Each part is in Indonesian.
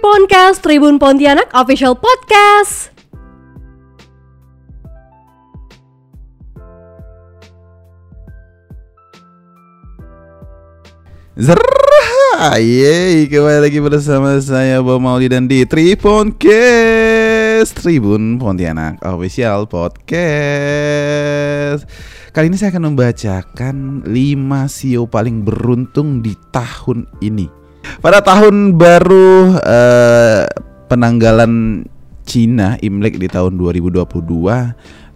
Triponcast Tribun Pontianak Official Podcast. Zerah, yeay, kembali lagi bersama saya Bob Mauli dan di Triponcast Tribun Pontianak Official Podcast. Kali ini saya akan membacakan 5 CEO paling beruntung di tahun ini Pada tahun baru eh, penanggalan Cina Imlek di tahun 2022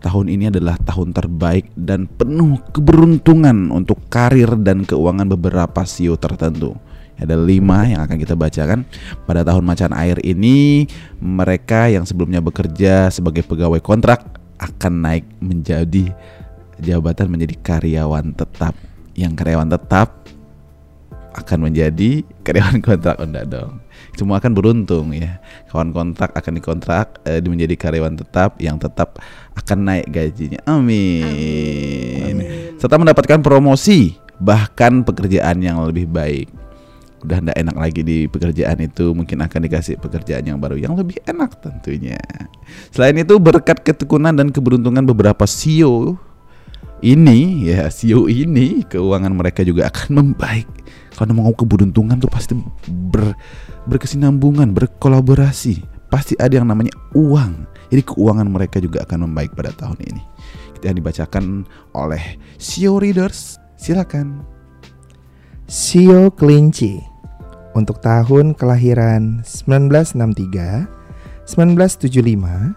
tahun ini adalah tahun terbaik dan penuh keberuntungan untuk karir dan keuangan beberapa CEO tertentu. Ada lima yang akan kita bacakan pada tahun macan air ini. Mereka yang sebelumnya bekerja sebagai pegawai kontrak akan naik menjadi jabatan menjadi karyawan tetap. Yang karyawan tetap akan menjadi karyawan kontrak. Oh, enggak dong. Semua akan beruntung ya. Kawan kontrak akan dikontrak eh, menjadi karyawan tetap yang tetap akan naik gajinya. Amin, amin. serta mendapatkan promosi bahkan pekerjaan yang lebih baik. Udah ndak enak lagi di pekerjaan itu mungkin akan dikasih pekerjaan yang baru yang lebih enak tentunya. Selain itu berkat ketekunan dan keberuntungan beberapa CEO ini ya CEO ini keuangan mereka juga akan membaik karena mau keberuntungan tuh pasti ber, berkesinambungan, berkolaborasi. Pasti ada yang namanya uang. Jadi keuangan mereka juga akan membaik pada tahun ini. Kita dibacakan oleh CEO Readers. Silakan. CEO Kelinci untuk tahun kelahiran 1963, 1975,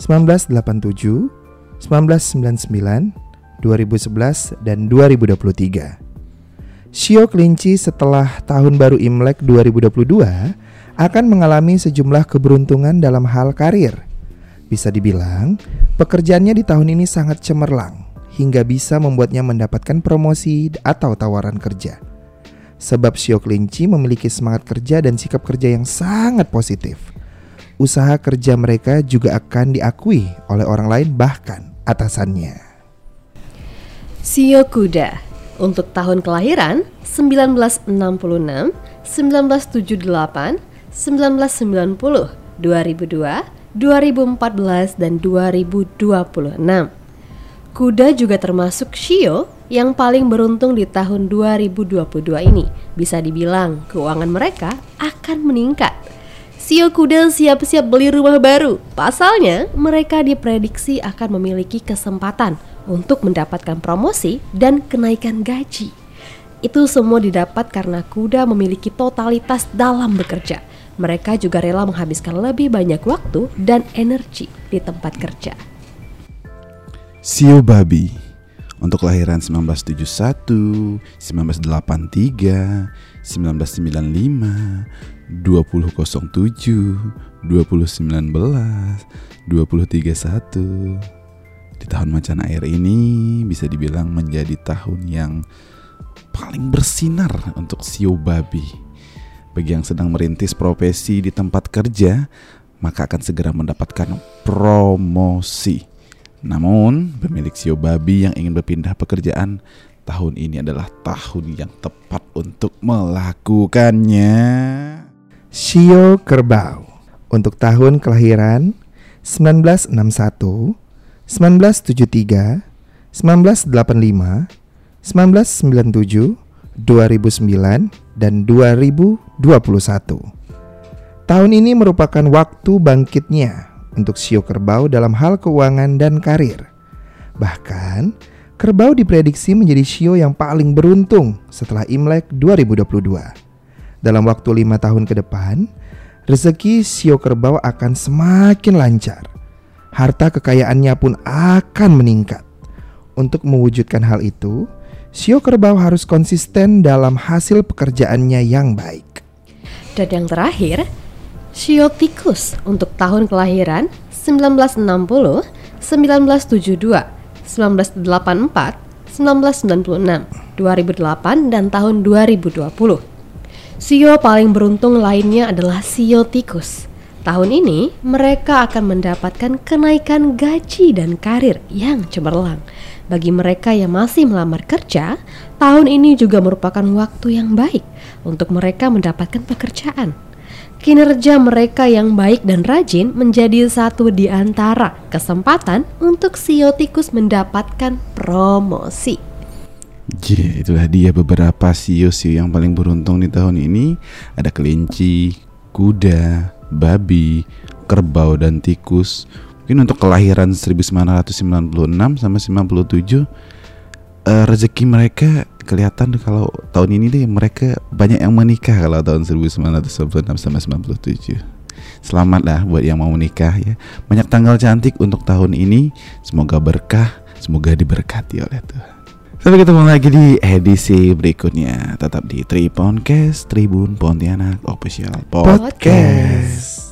1987, 1999, 2011, dan 2023. Shio Kelinci setelah tahun baru Imlek 2022 akan mengalami sejumlah keberuntungan dalam hal karir. Bisa dibilang, pekerjaannya di tahun ini sangat cemerlang hingga bisa membuatnya mendapatkan promosi atau tawaran kerja. Sebab Shio Kelinci memiliki semangat kerja dan sikap kerja yang sangat positif. Usaha kerja mereka juga akan diakui oleh orang lain bahkan atasannya. Shio Kuda untuk tahun kelahiran 1966, 1978, 1990, 2002, 2014, dan 2026. Kuda juga termasuk Shio yang paling beruntung di tahun 2022 ini. Bisa dibilang keuangan mereka akan meningkat. Sio Kuda siap-siap beli rumah baru. Pasalnya, mereka diprediksi akan memiliki kesempatan untuk mendapatkan promosi dan kenaikan gaji. Itu semua didapat karena kuda memiliki totalitas dalam bekerja. Mereka juga rela menghabiskan lebih banyak waktu dan energi di tempat kerja. Sio Babi untuk kelahiran 1971, 1983, 1995, 2007, 2019, 2031, di tahun macan air ini bisa dibilang menjadi tahun yang paling bersinar untuk Sio Babi. Bagi yang sedang merintis profesi di tempat kerja, maka akan segera mendapatkan promosi. Namun, pemilik Sio Babi yang ingin berpindah pekerjaan tahun ini adalah tahun yang tepat untuk melakukannya. Sio Kerbau untuk tahun kelahiran 1961 1973, 1985, 1997, 2009, dan 2021. Tahun ini merupakan waktu bangkitnya untuk Sio Kerbau dalam hal keuangan dan karir. Bahkan, Kerbau diprediksi menjadi Sio yang paling beruntung setelah Imlek 2022. Dalam waktu lima tahun ke depan, rezeki Sio Kerbau akan semakin lancar harta kekayaannya pun akan meningkat. Untuk mewujudkan hal itu, Sio Kerbau harus konsisten dalam hasil pekerjaannya yang baik. Dan yang terakhir, Sio Tikus untuk tahun kelahiran 1960, 1972, 1984, 1996, 2008, dan tahun 2020. Sio paling beruntung lainnya adalah Sio Tikus Tahun ini, mereka akan mendapatkan kenaikan gaji dan karir yang cemerlang. Bagi mereka yang masih melamar kerja, tahun ini juga merupakan waktu yang baik untuk mereka mendapatkan pekerjaan. Kinerja mereka yang baik dan rajin menjadi satu di antara kesempatan untuk Sio tikus mendapatkan promosi. Jadi itulah dia beberapa sio-sio yang paling beruntung di tahun ini. Ada kelinci, kuda, babi, kerbau dan tikus. Mungkin untuk kelahiran 1996 sama 97 eh, rezeki mereka kelihatan kalau tahun ini deh mereka banyak yang menikah kalau tahun 1996 sama 97. Selamat lah buat yang mau menikah ya. Banyak tanggal cantik untuk tahun ini. Semoga berkah, semoga diberkati oleh Tuhan. Sampai ketemu lagi di edisi berikutnya. Tetap di Triponcast Tribun Pontianak Official Podcast. Podcast.